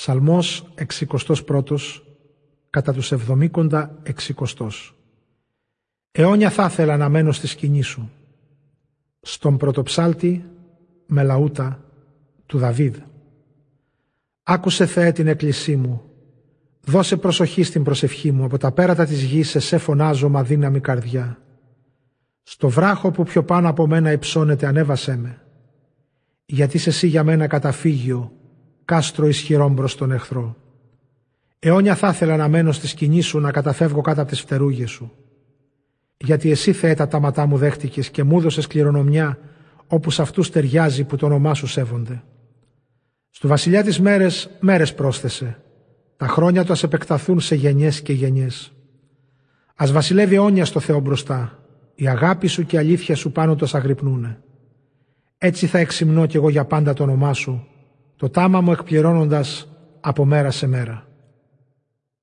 Ψαλμός 61 κατά τους εβδομήκοντα εξικοστός. Αιώνια θα ήθελα να μένω στη σκηνή σου. Στον πρωτοψάλτη με λαούτα του Δαβίδ. Άκουσε Θεέ την εκκλησή μου. Δώσε προσοχή στην προσευχή μου. Από τα πέρατα της γης σε σε φωνάζω μα δύναμη καρδιά. Στο βράχο που πιο πάνω από μένα υψώνεται ανέβασέ με. Γιατί σε εσύ για μένα καταφύγιο κάστρο ισχυρό μπρος στον εχθρό. Αιώνια θα ήθελα να μένω στη σκηνή σου, να καταφεύγω κάτω από τις φτερούγες σου. Γιατί εσύ Θεέ τα τάματά μου δέχτηκες και μου έδωσες κληρονομιά όπου σε αυτούς ταιριάζει που το όνομά σου σέβονται. Στου βασιλιά τις μέρες, μέρες πρόσθεσε. Τα χρόνια του ας επεκταθούν σε γενιές και γενιές. Ας βασιλεύει αιώνια στο Θεό μπροστά. Η αγάπη σου και η αλήθεια σου πάνω του αγρυπνούνε. Έτσι θα εξυμνώ κι εγώ για πάντα το όνομά σου το τάμα μου εκπληρώνοντας από μέρα σε μέρα.